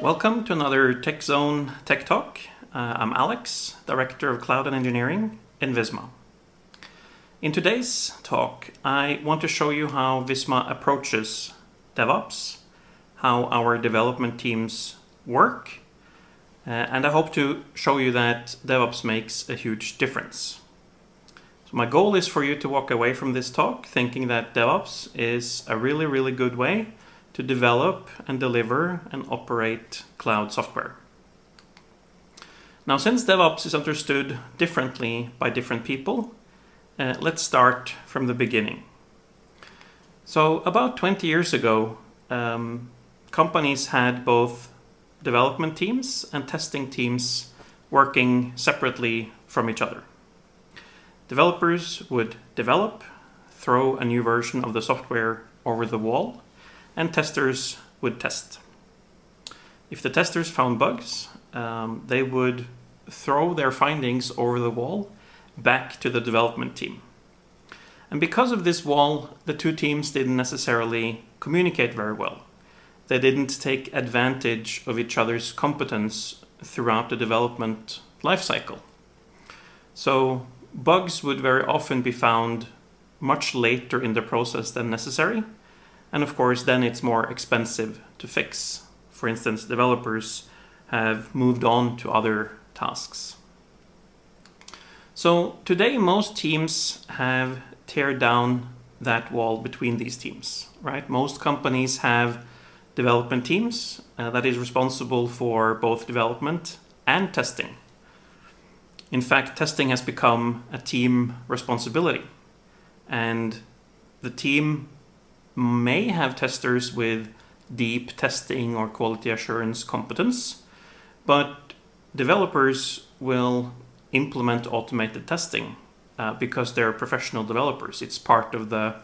Welcome to another Tech Zone Tech Talk. Uh, I'm Alex, Director of Cloud and Engineering in Visma. In today's talk, I want to show you how Visma approaches DevOps, how our development teams work, uh, and I hope to show you that DevOps makes a huge difference. So my goal is for you to walk away from this talk thinking that DevOps is a really, really good way to develop and deliver and operate cloud software. Now, since DevOps is understood differently by different people, uh, let's start from the beginning. So, about 20 years ago, um, companies had both development teams and testing teams working separately from each other. Developers would develop, throw a new version of the software over the wall, and testers would test. If the testers found bugs, um, they would throw their findings over the wall back to the development team. And because of this wall, the two teams didn't necessarily communicate very well. They didn't take advantage of each other's competence throughout the development lifecycle. So bugs would very often be found much later in the process than necessary. And of course, then it's more expensive to fix. For instance, developers have moved on to other tasks. So today, most teams have tear down that wall between these teams, right? Most companies have development teams uh, that is responsible for both development and testing. In fact, testing has become a team responsibility. And the team may have testers with deep testing or quality assurance competence, but developers will implement automated testing uh, because they're professional developers. It's part of the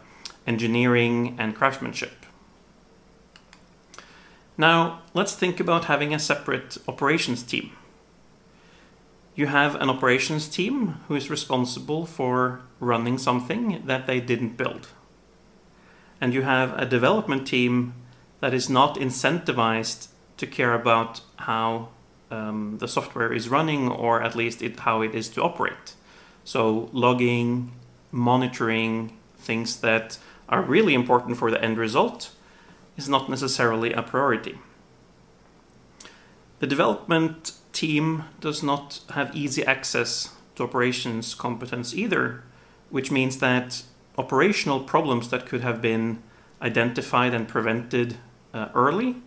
engineering and craftsmanship. Now, let's think about having a separate operations team you have an operations team who is responsible for running something that they didn't build. And you have a development team that is not incentivized to care about how um, the software is running or at least it, how it is to operate. So, logging, monitoring, things that are really important for the end result is not necessarily a priority. The development team does not have easy access to operations competence either, which means that operational problems that could have been identified and prevented uh, early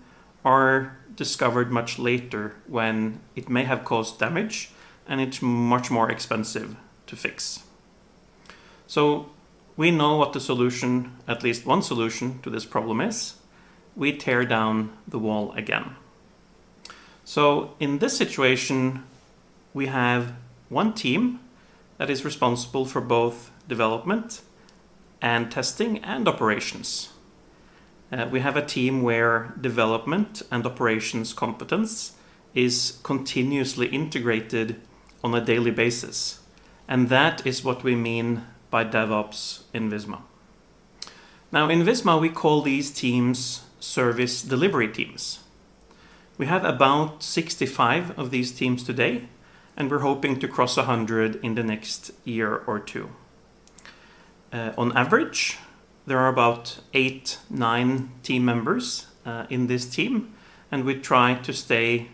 are discovered much later when it may have caused damage and it's much more expensive to fix. So we know what the solution, at least one solution to this problem is. We tear down the wall again. So in this situation, we have one team that is responsible for both development and testing and operations. Uh, we have a team where development and operations competence is continuously integrated on a daily basis. And that is what we mean by DevOps in Visma. Now, in Visma, we call these teams service delivery teams. We have about 65 of these teams today, and we're hoping to cross 100 in the next year or two. Uh, on average, there are about eight, nine team members uh, in this team, and we try to stay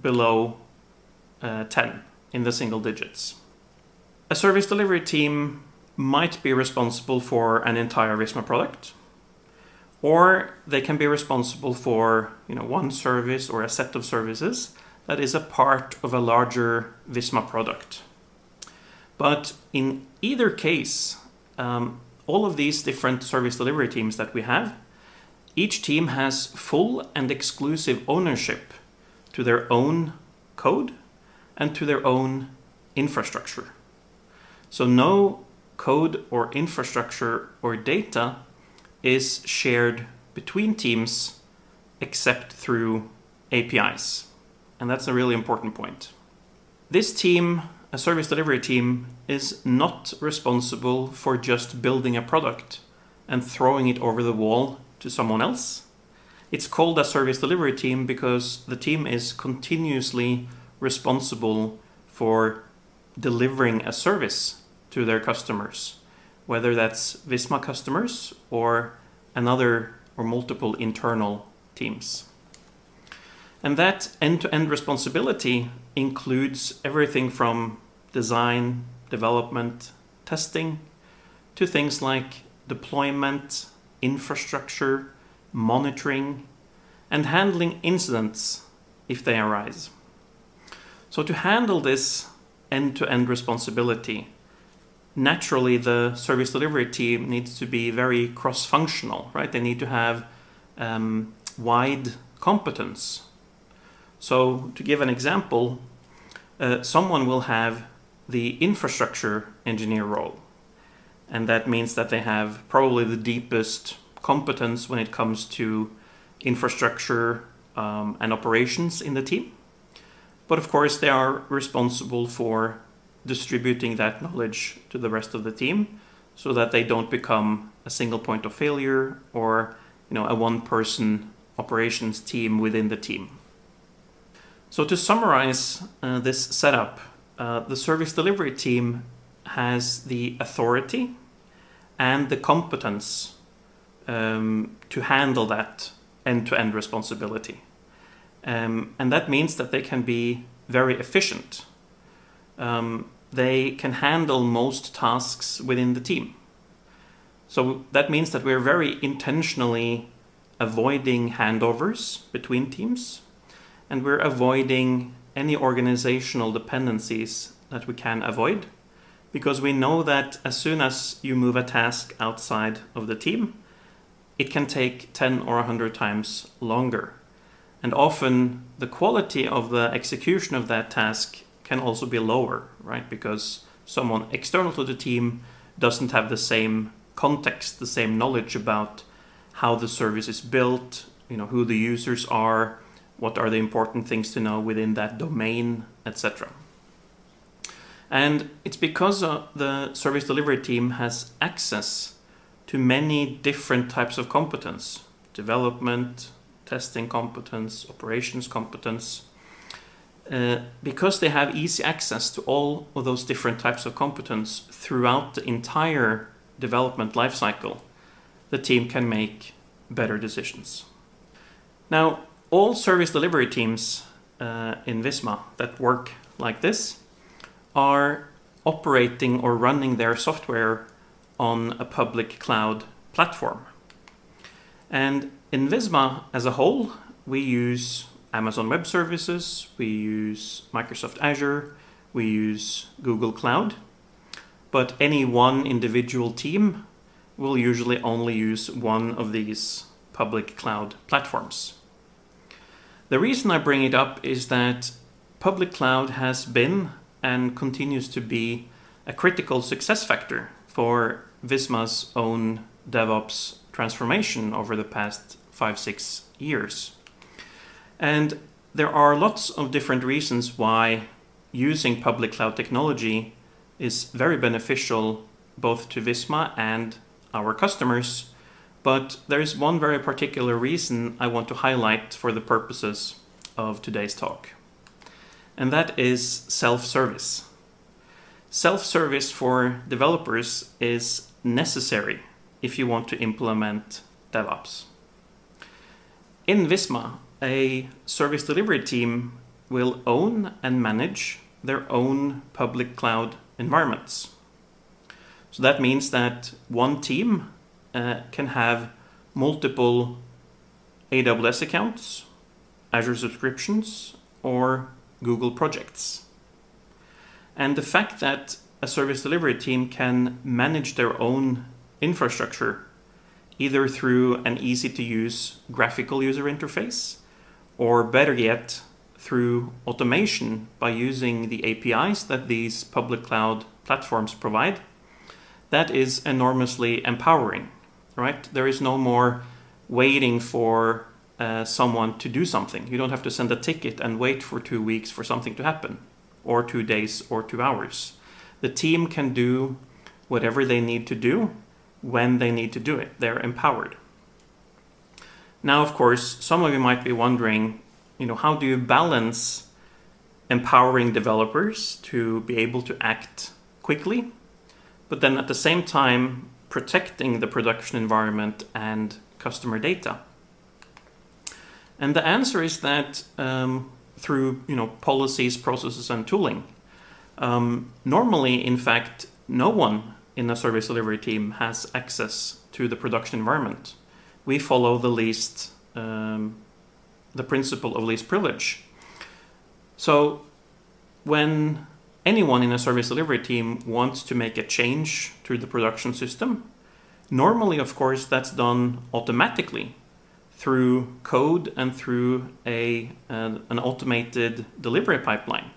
below uh, 10 in the single digits. A service delivery team might be responsible for an entire Visma product, or they can be responsible for you know one service or a set of services that is a part of a larger Visma product. But in either case, um, all of these different service delivery teams that we have, each team has full and exclusive ownership to their own code and to their own infrastructure. So no code or infrastructure or data is shared between teams except through APIs. And that's a really important point. This team, a service delivery team, is not responsible for just building a product and throwing it over the wall to someone else. It's called a service delivery team because the team is continuously responsible for delivering a service to their customers, whether that's Visma customers or another or multiple internal teams. And that end to end responsibility includes everything from design, development, testing, to things like deployment, infrastructure, monitoring, and handling incidents if they arise. So, to handle this end to end responsibility, naturally the service delivery team needs to be very cross functional, right? They need to have um, wide competence. So, to give an example, uh, someone will have the infrastructure engineer role. And that means that they have probably the deepest competence when it comes to infrastructure um, and operations in the team. But of course, they are responsible for distributing that knowledge to the rest of the team so that they don't become a single point of failure or you know a one person operations team within the team. So to summarize uh, this setup, uh, the service delivery team has the authority and the competence um, to handle that end-to-end responsibility. Um, and that means that they can be very efficient. Um, they can handle most tasks within the team. So that means that we're very intentionally avoiding handovers between teams, and we're avoiding any organizational dependencies that we can avoid, because we know that as soon as you move a task outside of the team, it can take 10 or 100 times longer. And often the quality of the execution of that task can also be lower, right? Because someone external to the team doesn't have the same context, the same knowledge about how the service is built, you know, who the users are, what are the important things to know within that domain, etc. And it's because uh, the service delivery team has access to many different types of competence development, testing competence, operations competence. Uh, because they have easy access to all of those different types of competence throughout the entire development lifecycle, the team can make better decisions. Now, all service delivery teams uh, in Visma that work like this are operating or running their software on a public cloud platform. And in Visma as a whole, we use Amazon Web Services, we use Microsoft Azure, we use Google Cloud. But any one individual team will usually only use one of these public cloud platforms. The reason I bring it up is that public cloud has been and continues to be a critical success factor for Visma's own DevOps transformation over the past five, six years. And there are lots of different reasons why using public cloud technology is very beneficial both to Visma and our customers. But there is one very particular reason I want to highlight for the purposes of today's talk. And that is self service. Self service for developers is necessary if you want to implement DevOps. In Visma, a service delivery team will own and manage their own public cloud environments. So that means that one team uh, can have multiple AWS accounts, Azure subscriptions, or Google projects. And the fact that a service delivery team can manage their own infrastructure either through an easy to use graphical user interface or better yet through automation by using the APIs that these public cloud platforms provide that is enormously empowering right there is no more waiting for uh, someone to do something you don't have to send a ticket and wait for two weeks for something to happen or two days or two hours the team can do whatever they need to do when they need to do it. They're empowered. Now, of course, some of you might be wondering, you know, how do you balance empowering developers to be able to act quickly, but then at the same time protecting the production environment and customer data? And the answer is that um, through you know policies, processes, and tooling. Um, normally, in fact, no one in a service delivery team has access to the production environment. We follow the least um, the principle of least privilege. So when anyone in a service delivery team wants to make a change to the production system, normally, of course, that's done automatically through code and through a, uh, an automated delivery pipeline.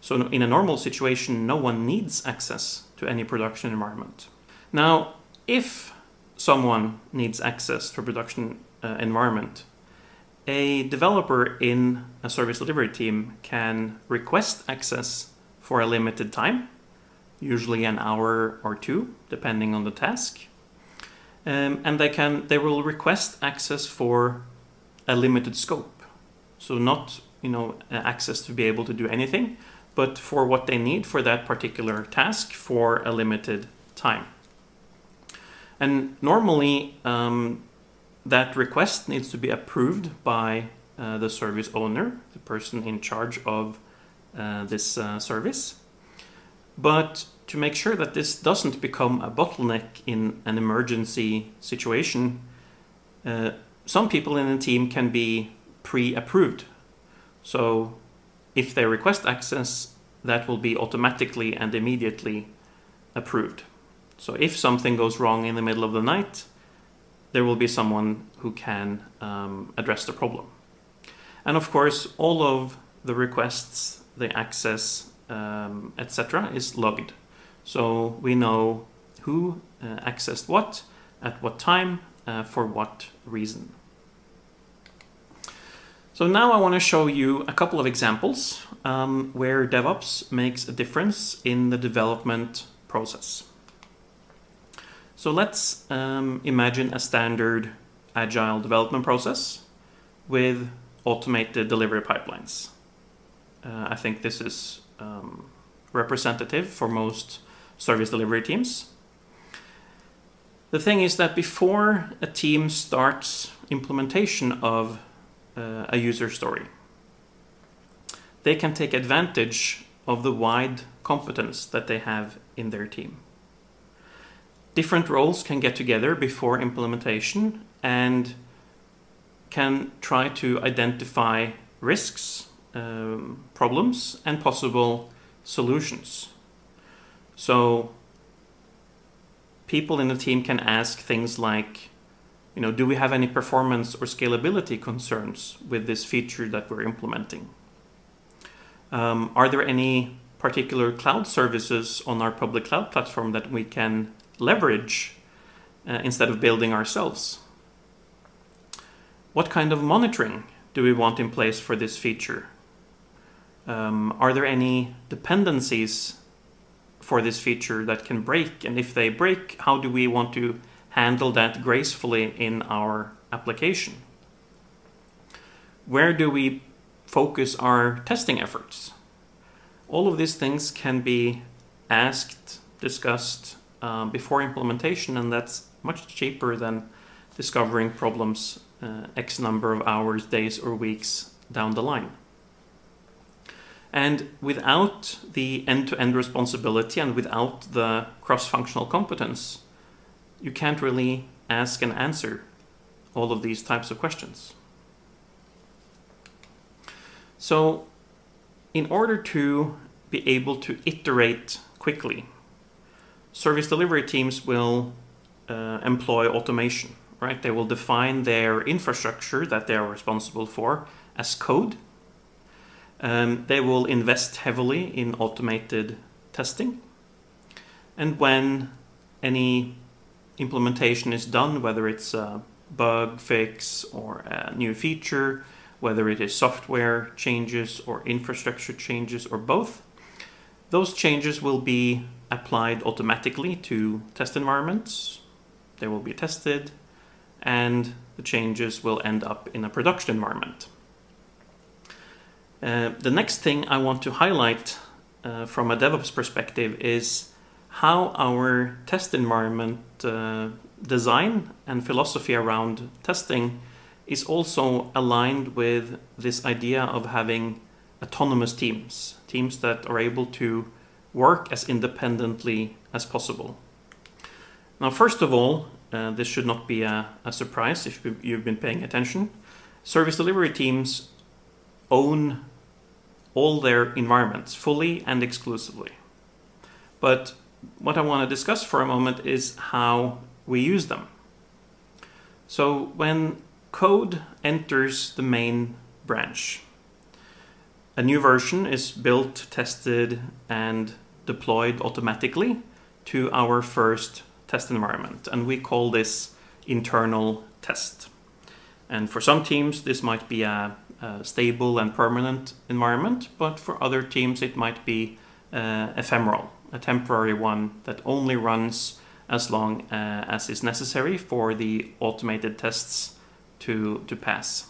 So in a normal situation, no one needs access to any production environment. Now, if someone needs access to a production uh, environment, a developer in a service delivery team can request access for a limited time, usually an hour or two, depending on the task um, and they can they will request access for a limited scope. So not you know access to be able to do anything, but for what they need for that particular task for a limited time. And normally um, that request needs to be approved by uh, the service owner, the person in charge of uh, this uh, service. But to make sure that this doesn't become a bottleneck in an emergency situation, uh, some people in the team can be pre-approved. So if they request access, that will be automatically and immediately approved. So if something goes wrong in the middle of the night, there will be someone who can um, address the problem. And of course, all of the requests, the access, um, etc., is logged. So we know who uh, accessed what, at what time, uh, for what reason. So now I want to show you a couple of examples um, where DevOps makes a difference in the development process. So let's um, imagine a standard agile development process with automated delivery pipelines. Uh, I think this is um, representative for most service delivery teams. The thing is that before a team starts implementation of uh, a user story, they can take advantage of the wide competence that they have in their team. Different roles can get together before implementation and can try to identify risks, um, problems, and possible solutions. So people in the team can ask things like, you know, do we have any performance or scalability concerns with this feature that we're implementing? Um, are there any particular cloud services on our public cloud platform that we can leverage uh, instead of building ourselves? What kind of monitoring do we want in place for this feature? Um, are there any dependencies for this feature that can break? And if they break, how do we want to handle that gracefully in our application? Where do we focus our testing efforts? All of these things can be asked, discussed um, before implementation, and that's much cheaper than discovering problems uh, X number of hours, days, or weeks down the line. And without the end to end responsibility and without the cross functional competence, you can't really ask and answer all of these types of questions. So, in order to be able to iterate quickly, service delivery teams will uh, employ automation, right? They will define their infrastructure that they are responsible for as code um, they will invest heavily in automated testing. And when any implementation is done, whether it's a bug fix or a new feature, whether it is software changes or infrastructure changes or both, those changes will be applied automatically to test environments. They will be tested and the changes will end up in a production environment. Uh, the next thing I want to highlight uh, from a DevOps perspective is how our test environment uh, design and philosophy around testing is also aligned with this idea of having autonomous teams, teams that are able to work as independently as possible. Now, first of all, uh, this should not be a, a, surprise if you've been paying attention. Service delivery teams own all their environments fully and exclusively. But what I want to discuss for a moment is how we use them. So when code enters the main branch, a new version is built, tested, and deployed automatically to our first test environment. And we call this internal test. And for some teams, this might be a, stable and permanent environment, but for other teams, it might be uh, ephemeral, a temporary one that only runs as long uh, as is necessary for the automated tests to, to pass.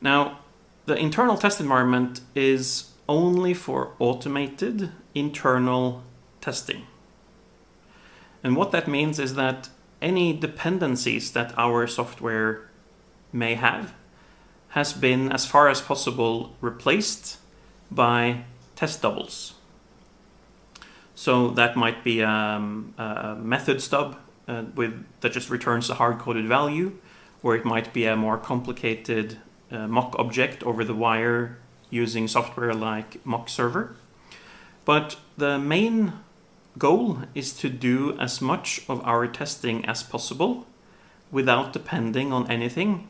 Now, the internal test environment is only for automated internal testing. And what that means is that any dependencies that our software may have has been, as far as possible, replaced by test doubles. So that might be um, a method stub uh, with that just returns a hard-coded value, or it might be a more complicated uh, mock object over the wire using software like mock server. But the main goal is to do as much of our testing as possible without depending on anything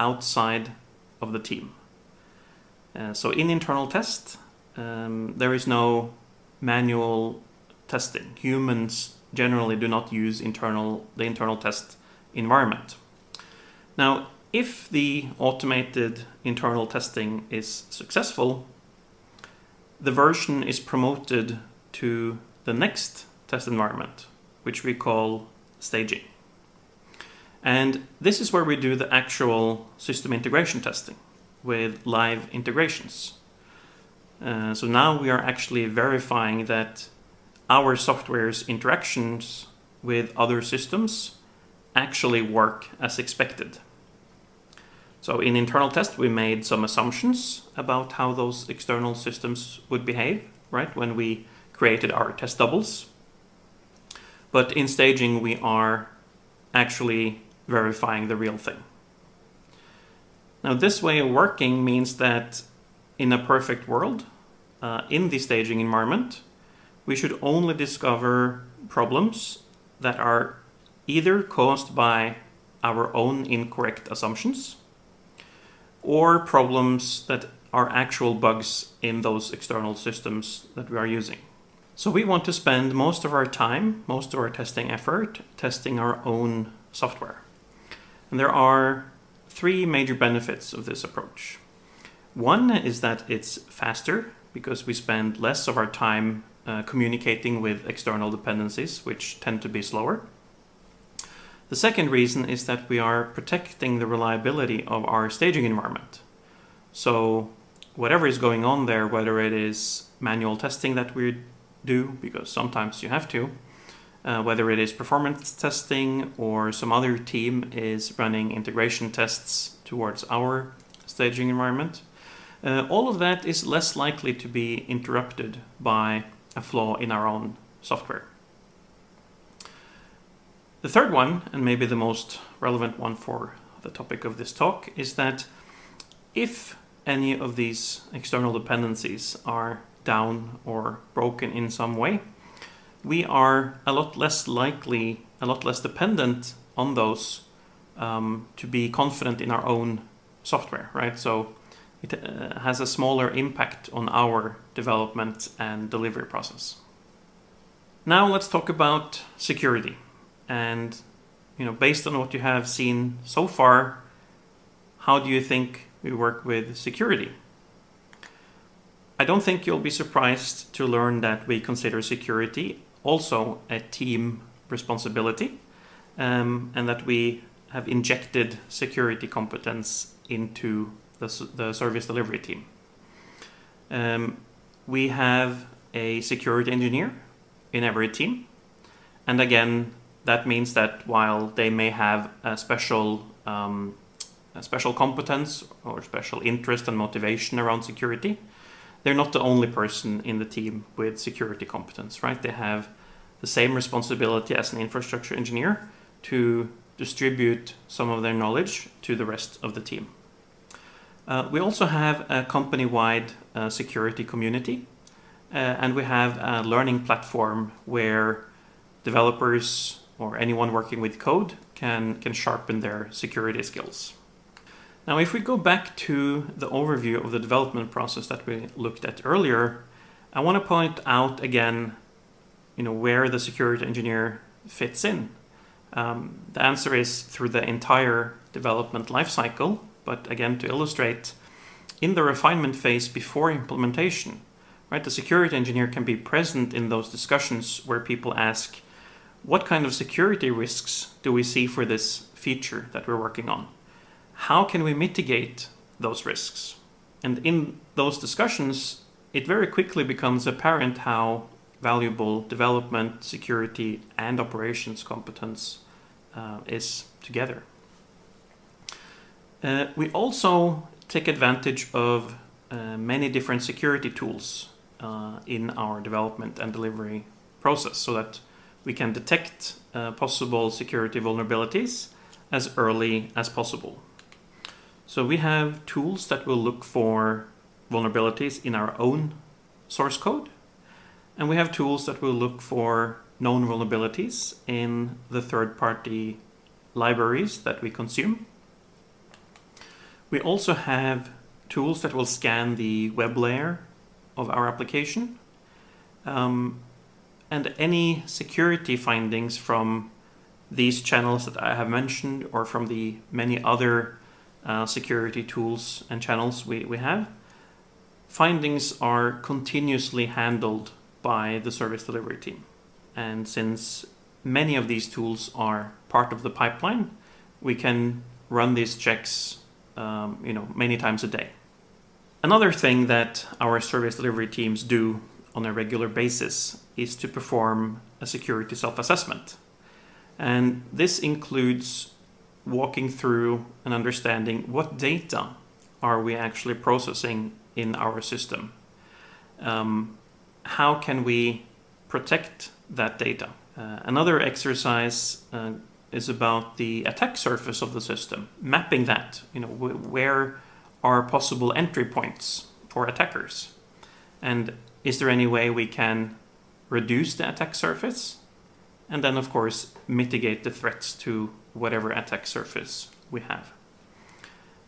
outside of the team. Uh, so in internal test, um, there is no manual testing. Humans generally do not use internal the internal test environment. Now, if the automated internal testing is successful, the version is promoted to the next test environment, which we call staging. And this is where we do the actual system integration testing with live integrations. Uh, so now we are actually verifying that our software's interactions with other systems actually work as expected. So in internal test, we made some assumptions about how those external systems would behave, right, when we created our test doubles. But in staging, we are actually verifying the real thing. Now, this way of working means that in a perfect world, uh, in the staging environment, we should only discover problems that are either caused by our own incorrect assumptions or problems that are actual bugs in those external systems that we are using. So we want to spend most of our time, most of our testing effort, testing our own software. And there are three major benefits of this approach. One is that it's faster because we spend less of our time uh, communicating with external dependencies, which tend to be slower. The second reason is that we are protecting the reliability of our staging environment. So whatever is going on there, whether it is manual testing that we do, because sometimes you have to, uh, whether it is performance testing or some other team is running integration tests towards our staging environment, uh, all of that is less likely to be interrupted by a flaw in our own software. The third one, and maybe the most relevant one for the topic of this talk, is that if any of these external dependencies are down or broken in some way, we are a lot less likely, a lot less dependent on those um, to be confident in our own software, right? So it uh, has a smaller impact on our development and delivery process. Now let's talk about security. And you know, based on what you have seen so far, how do you think we work with security? I don't think you'll be surprised to learn that we consider security also a team responsibility um, and that we have injected security competence into the, the service delivery team. Um, we have a security engineer in every team. And again, that means that while they may have a special um, a special competence or special interest and motivation around security, they're not the only person in the team with security competence, right? They have the same responsibility as an infrastructure engineer to distribute some of their knowledge to the rest of the team. Uh, we also have a company-wide uh, security community, uh, and we have a learning platform where developers or anyone working with code can, can sharpen their security skills. Now, if we go back to the overview of the development process that we looked at earlier, I want to point out again, you know, where the security engineer fits in. Um, the answer is through the entire development lifecycle, but again, to illustrate, in the refinement phase before implementation, right, the security engineer can be present in those discussions where people ask, what kind of security risks do we see for this feature that we're working on? how can we mitigate those risks? And in those discussions, it very quickly becomes apparent how valuable development, security, and operations competence uh, is together. Uh, we also take advantage of uh, many different security tools uh, in our development and delivery process so that we can detect uh, possible security vulnerabilities as early as possible. So we have tools that will look for vulnerabilities in our own source code. And we have tools that will look for known vulnerabilities in the third-party libraries that we consume. We also have tools that will scan the web layer of our application. Um, and any security findings from these channels that I have mentioned or from the many other uh, security tools and channels we, we have, findings are continuously handled by the service delivery team. And since many of these tools are part of the pipeline, we can run these checks um, you know, many times a day. Another thing that our service delivery teams do on a regular basis is to perform a security self-assessment. And this includes walking through and understanding what data are we actually processing in our system. Um, how can we protect that data? Uh, another exercise uh, is about the attack surface of the system, mapping that. You know, wh where are possible entry points for attackers, and is there any way we can reduce the attack surface, and then of course mitigate the threats to whatever attack surface we have.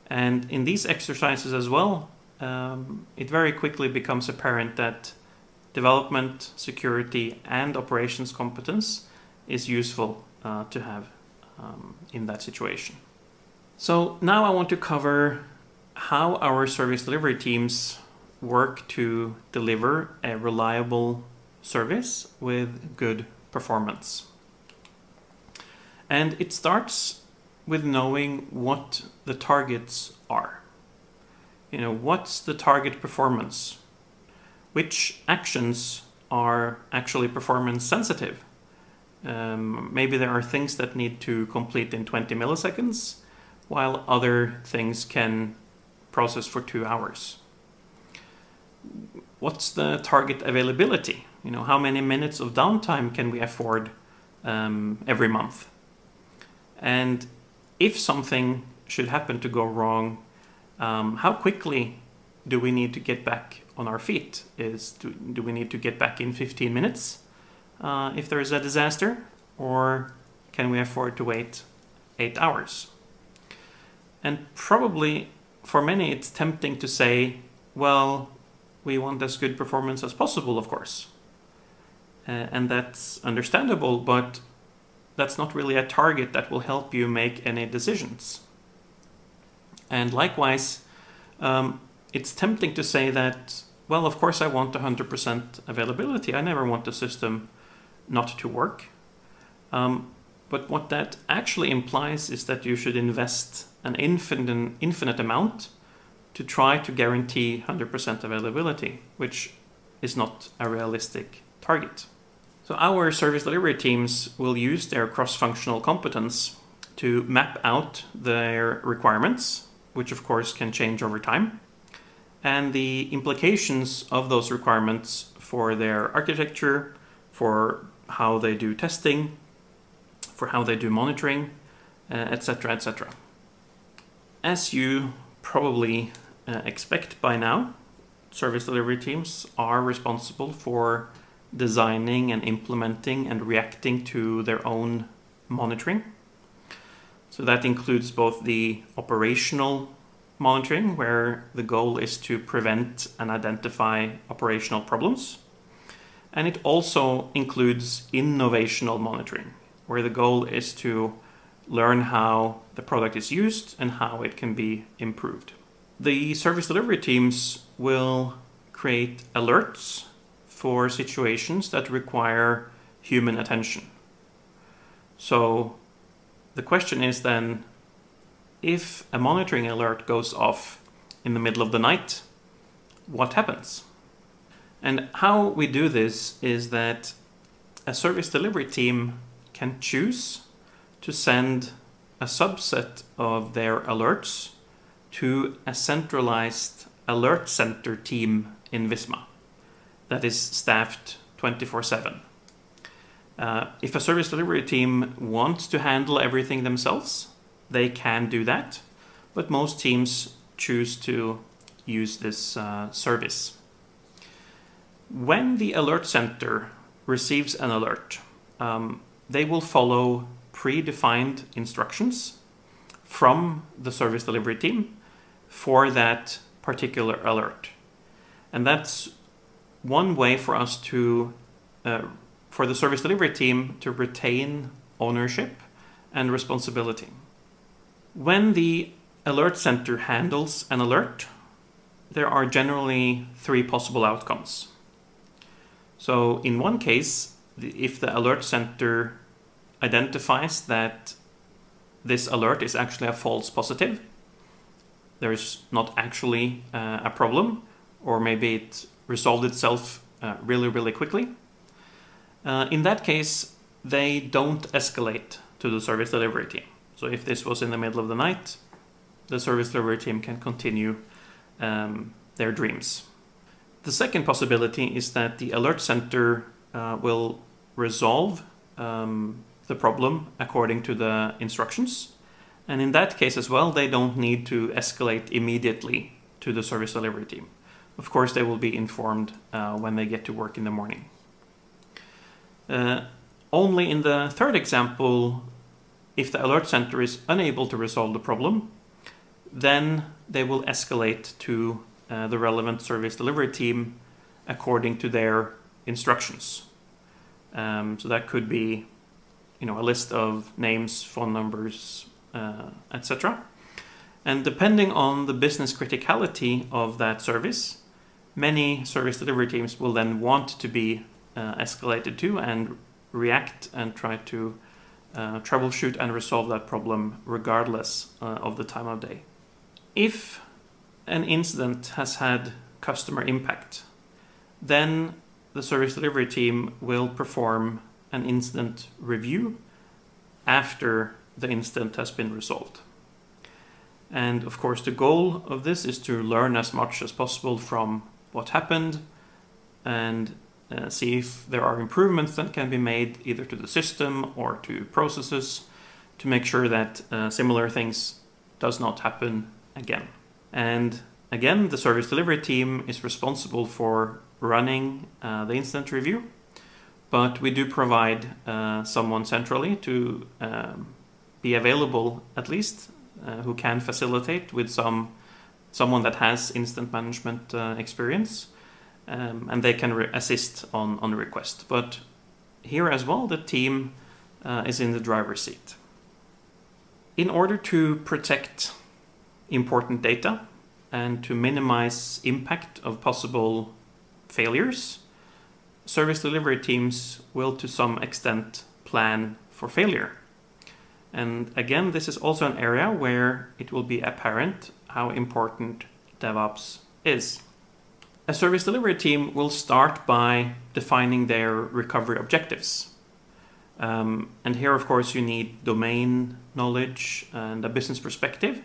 And in these exercises as well, um, it very quickly becomes apparent that development, security, and operations competence is useful uh, to have um, in that situation. So now I want to cover how our service delivery teams work to deliver a reliable service with good performance. And it starts with knowing what the targets are. You know, what's the target performance? Which actions are actually performance sensitive? Um, maybe there are things that need to complete in 20 milliseconds, while other things can process for two hours. What's the target availability? You know, how many minutes of downtime can we afford um, every month? And if something should happen to go wrong, um, how quickly do we need to get back on our feet? Is do, do we need to get back in 15 minutes uh, if there is a disaster, or can we afford to wait eight hours? And probably for many, it's tempting to say, well, we want as good performance as possible, of course. Uh, and that's understandable, but that's not really a target that will help you make any decisions. And likewise, um, it's tempting to say that, well, of course I want 100% availability. I never want the system not to work. Um, But what that actually implies is that you should invest an infinite, infinite amount to try to guarantee 100% availability, which is not a realistic target. So our service delivery teams will use their cross-functional competence to map out their requirements, which of course can change over time, and the implications of those requirements for their architecture, for how they do testing, for how they do monitoring, etc., uh, etc. Et As you probably uh, expect by now, service delivery teams are responsible for designing and implementing and reacting to their own monitoring. So that includes both the operational monitoring, where the goal is to prevent and identify operational problems. And it also includes innovational monitoring, where the goal is to learn how the product is used and how it can be improved. The service delivery teams will create alerts for situations that require human attention. So the question is then if a monitoring alert goes off in the middle of the night, what happens? And how we do this is that a service delivery team can choose to send a subset of their alerts to a centralized alert center team in Visma that is staffed 24 7. Uh, if a service delivery team wants to handle everything themselves, they can do that, but most teams choose to use this uh, service. When the alert center receives an alert, um, they will follow predefined instructions from the service delivery team for that particular alert. And that's one way for us to, uh, for the service delivery team to retain ownership and responsibility. When the alert center handles an alert, there are generally three possible outcomes. So in one case, if the alert center identifies that this alert is actually a false positive, there is not actually uh, a problem, or maybe it resolved itself uh, really, really quickly. Uh, in that case, they don't escalate to the service delivery team. So if this was in the middle of the night, the service delivery team can continue um, their dreams. The second possibility is that the alert center uh, will resolve um, the problem according to the instructions. And in that case as well, they don't need to escalate immediately to the service delivery team. Of course, they will be informed uh, when they get to work in the morning. Uh, only in the third example if the alert center is unable to resolve the problem, then they will escalate to uh, the relevant service delivery team according to their instructions. Um, so that could be, you know, a list of names, phone numbers, uh, etc. And depending on the business criticality of that service, many service delivery teams will then want to be uh, escalated to and react and try to uh, troubleshoot and resolve that problem regardless uh, of the time of day. If an incident has had customer impact, then the service delivery team will perform an incident review after the incident has been resolved. And of course, the goal of this is to learn as much as possible from what happened and uh, see if there are improvements that can be made either to the system or to processes to make sure that uh, similar things does not happen again. And again, the service delivery team is responsible for running uh, the incident review, but we do provide uh, someone centrally to um, be available at least uh, who can facilitate with some someone that has incident management uh, experience um, and they can assist on, on the request. But here as well, the team uh, is in the driver's seat. In order to protect important data and to minimize impact of possible failures, service delivery teams will to some extent plan for failure. And again, this is also an area where it will be apparent how important DevOps is. A service delivery team will start by defining their recovery objectives. Um, and here, of course, you need domain knowledge and a business perspective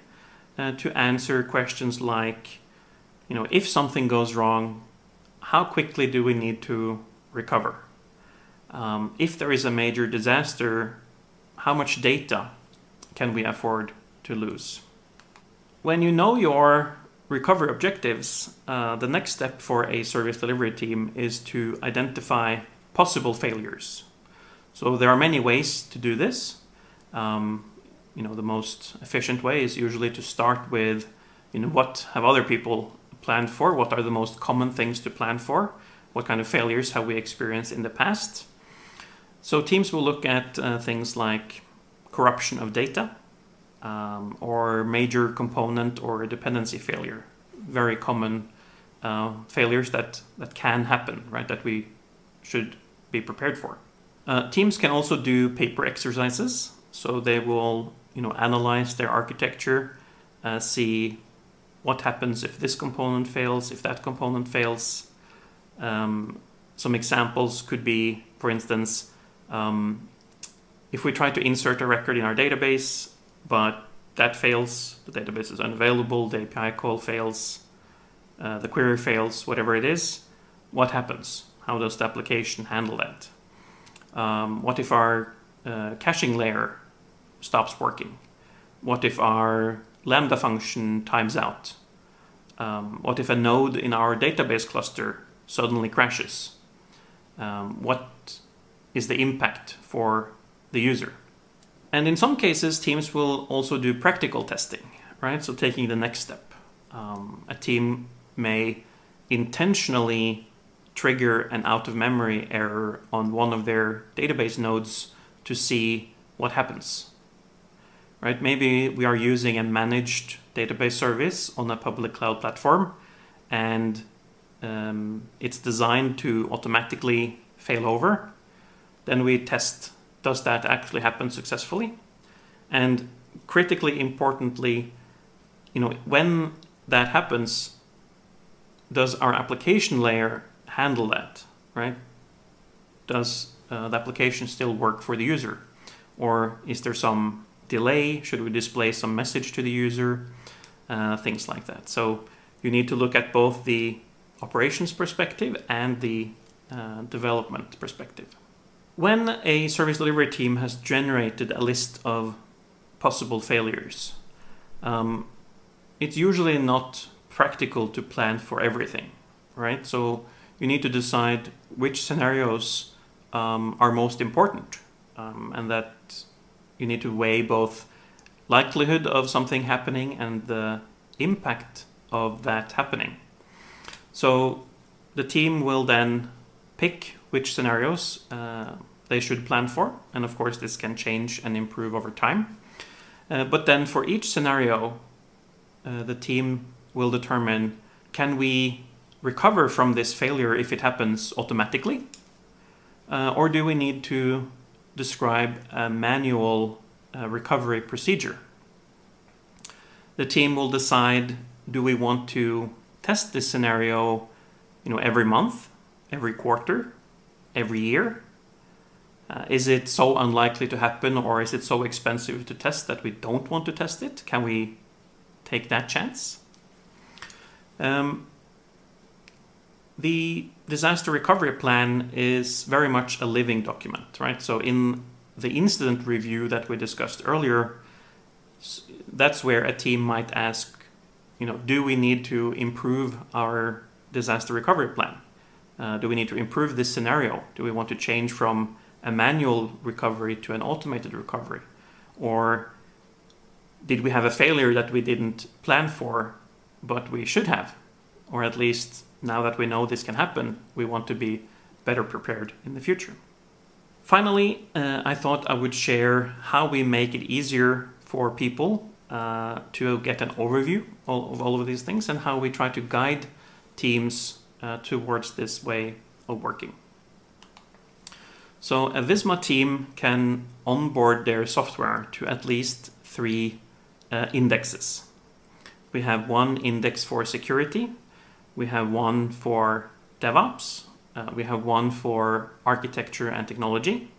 uh, to answer questions like, you know, if something goes wrong, how quickly do we need to recover? Um, if there is a major disaster, how much data can we afford to lose? When you know your recovery objectives, uh, the next step for a service delivery team is to identify possible failures. So there are many ways to do this. Um, you know, the most efficient way is usually to start with, you know, what have other people planned for? What are the most common things to plan for? What kind of failures have we experienced in the past? So teams will look at uh, things like corruption of data um, or major component or dependency failure. Very common uh, failures that, that can happen, right? That we should be prepared for. Uh, teams can also do paper exercises, so they will you know analyze their architecture, uh, see what happens if this component fails, if that component fails. Um, some examples could be, for instance, um, if we try to insert a record in our database, but that fails, the database is unavailable, the API call fails, uh, the query fails, whatever it is, what happens? How does the application handle that? Um, what if our uh, caching layer stops working? What if our Lambda function times out? Um, what if a node in our database cluster suddenly crashes? Um, what is the impact for the user? And in some cases, teams will also do practical testing, right? So taking the next step. Um, a team may intentionally trigger an out of memory error on one of their database nodes to see what happens. Right? Maybe we are using a managed database service on a public cloud platform and um, it's designed to automatically fail over. Then we test does that actually happen successfully? And critically importantly, you know, when that happens, does our application layer handle that, right? Does uh, the application still work for the user? Or is there some delay? Should we display some message to the user? Uh, things like that. So you need to look at both the operations perspective and the uh, development perspective. When a service delivery team has generated a list of possible failures, um, it's usually not practical to plan for everything, right? So you need to decide which scenarios um, are most important um, and that you need to weigh both likelihood of something happening and the impact of that happening. So the team will then pick which scenarios uh, they should plan for, and of course this can change and improve over time. Uh, but then for each scenario, uh, the team will determine can we recover from this failure if it happens automatically? Uh, or do we need to describe a manual uh, recovery procedure? The team will decide do we want to test this scenario you know, every month, every quarter, every year? Uh, is it so unlikely to happen or is it so expensive to test that we don't want to test it? Can we take that chance? Um, the disaster recovery plan is very much a living document, right? So in the incident review that we discussed earlier, that's where a team might ask, you know, do we need to improve our disaster recovery plan? Uh, do we need to improve this scenario? Do we want to change from a manual recovery to an automated recovery? Or did we have a failure that we didn't plan for, but we should have? Or at least now that we know this can happen, we want to be better prepared in the future. Finally, uh, I thought I would share how we make it easier for people uh, to get an overview of all of these things and how we try to guide teams uh, towards this way of working. So a Visma team can onboard their software to at least three uh, indexes. We have one index for security, we have one for DevOps, uh, we have one for architecture and technology,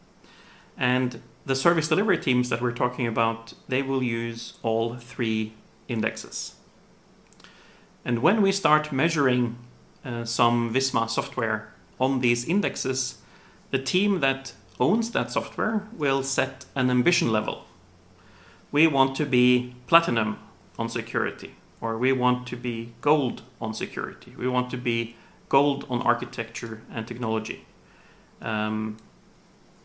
and the service delivery teams that we're talking about, they will use all three indexes. And when we start measuring uh, some Visma software on these indexes, the team that owns that software will set an ambition level. We want to be platinum on security, or we want to be gold on security. We want to be gold on architecture and technology. Um,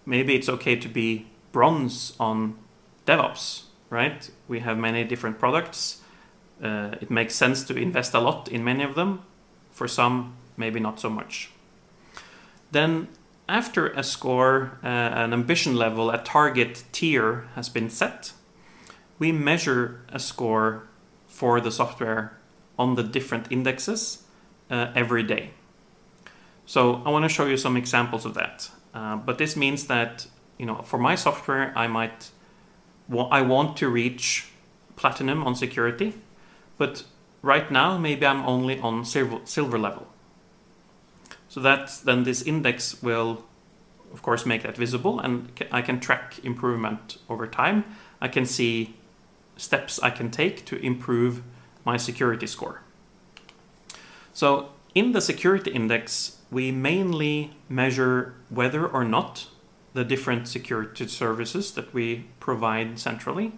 maybe it's okay to be bronze on DevOps, right? We have many different products. Uh, it makes sense to invest a lot in many of them. For some, maybe not so much. Then, after a score, uh, an ambition level, a target tier has been set, we measure a score for the software on the different indexes uh, every day. So I want to show you some examples of that. Uh, but this means that you know, for my software, I might, I want to reach platinum on security, but right now maybe I'm only on silver, silver level. So that then this index will, of course, make that visible, and I can track improvement over time. I can see steps I can take to improve my security score. So in the security index, we mainly measure whether or not the different security services that we provide centrally,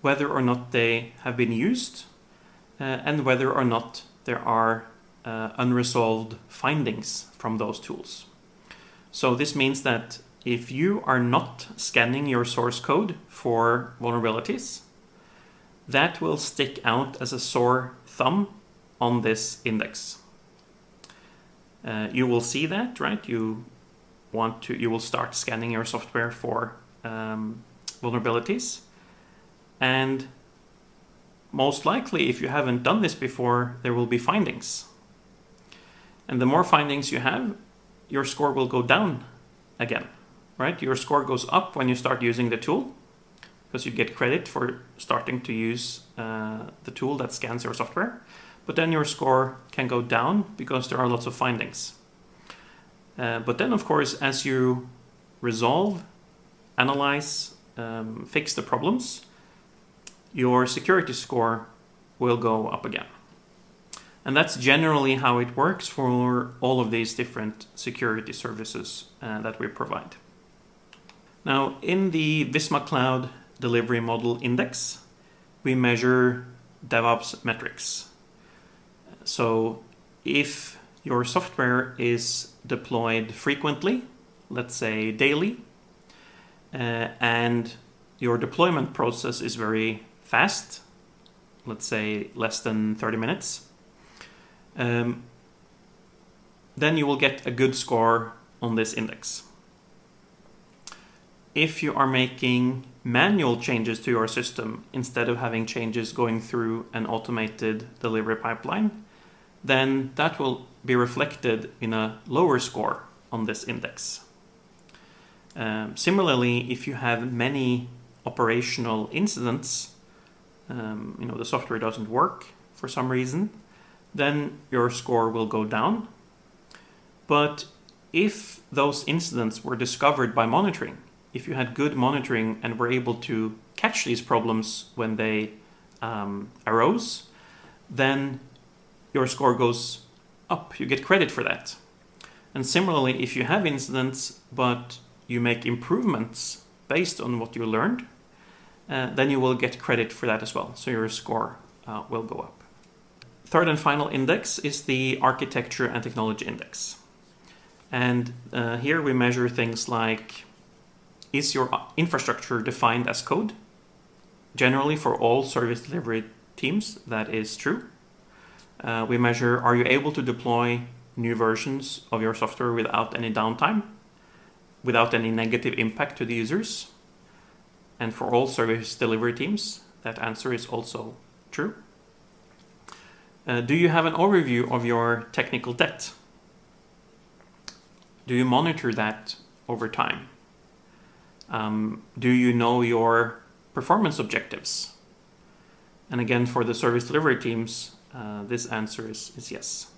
whether or not they have been used, uh, and whether or not there are uh, unresolved findings from those tools. So this means that if you are not scanning your source code for vulnerabilities, that will stick out as a sore thumb on this index. Uh, you will see that, right? You want to, you will start scanning your software for um, vulnerabilities. And most likely, if you haven't done this before, there will be findings. And the more findings you have, your score will go down again, right? Your score goes up when you start using the tool because you get credit for starting to use uh, the tool that scans your software. But then your score can go down because there are lots of findings. Uh, but then, of course, as you resolve, analyze, um, fix the problems, your security score will go up again. And that's generally how it works for all of these different security services uh, that we provide. Now, in the Visma Cloud Delivery Model Index, we measure DevOps metrics. So if your software is deployed frequently, let's say daily, uh, and your deployment process is very fast, let's say less than 30 minutes, um, then you will get a good score on this index. If you are making manual changes to your system instead of having changes going through an automated delivery pipeline, then that will be reflected in a lower score on this index. Um, similarly, if you have many operational incidents, um, you know, the software doesn't work for some reason, then your score will go down. But if those incidents were discovered by monitoring, if you had good monitoring and were able to catch these problems when they um, arose, then your score goes up. You get credit for that. And similarly, if you have incidents but you make improvements based on what you learned, uh, then you will get credit for that as well. So your score uh, will go up. Third and final index is the Architecture and Technology Index. And uh, here we measure things like is your infrastructure defined as code? Generally, for all service delivery teams, that is true. Uh, we measure are you able to deploy new versions of your software without any downtime, without any negative impact to the users. And for all service delivery teams, that answer is also true. Uh, do you have an overview of your technical debt? Do you monitor that over time? Um, do you know your performance objectives? And again, for the service delivery teams, uh, this answer is, is yes.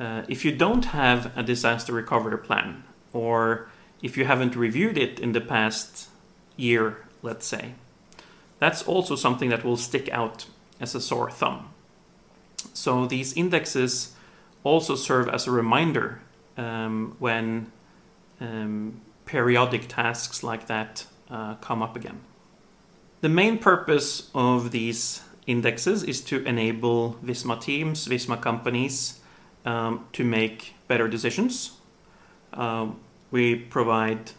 Uh, if you don't have a disaster recovery plan, or if you haven't reviewed it in the past year, let's say, that's also something that will stick out as a sore thumb. So these indexes also serve as a reminder um, when um, periodic tasks like that uh, come up again. The main purpose of these indexes is to enable Visma teams, Visma companies um, to make better decisions. Um, we provide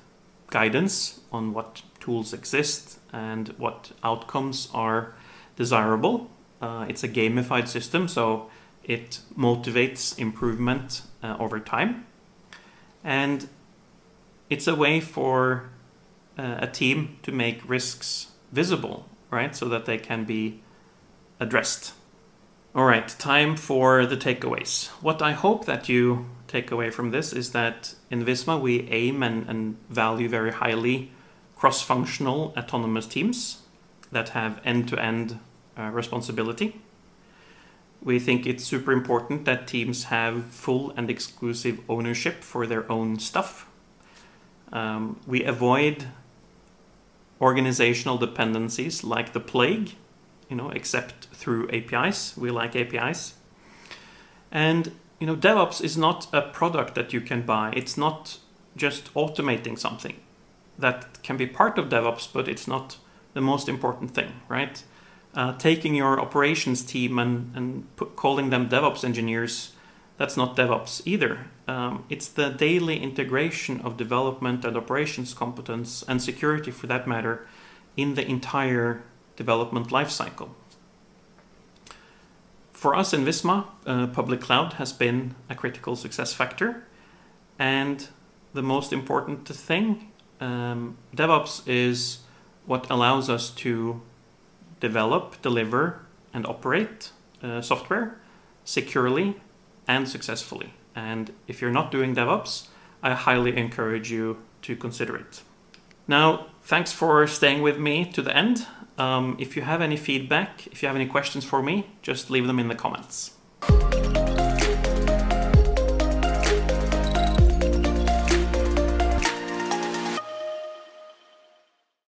guidance on what tools exist and what outcomes are desirable. Uh, it's a gamified system, so it motivates improvement uh, over time. And it's a way for uh, a team to make risks visible, right? So that they can be addressed. All right, time for the takeaways. What I hope that you take away from this is that in Visma we aim and, and value very highly cross functional autonomous teams that have end to end responsibility. We think it's super important that teams have full and exclusive ownership for their own stuff. Um, we avoid organizational dependencies like the plague, you know, except through APIs. We like APIs. And you know, DevOps is not a product that you can buy. It's not just automating something. That can be part of DevOps, but it's not the most important thing, right? Uh, taking your operations team and, and put, calling them DevOps engineers, that's not DevOps either. Um, it's the daily integration of development and operations competence and security for that matter in the entire development lifecycle. For us in Visma, uh, public cloud has been a critical success factor. And the most important thing, um, DevOps is what allows us to develop, deliver, and operate uh, software securely and successfully. And if you're not doing DevOps, I highly encourage you to consider it. Now, thanks for staying with me to the end. Um, if you have any feedback, if you have any questions for me, just leave them in the comments.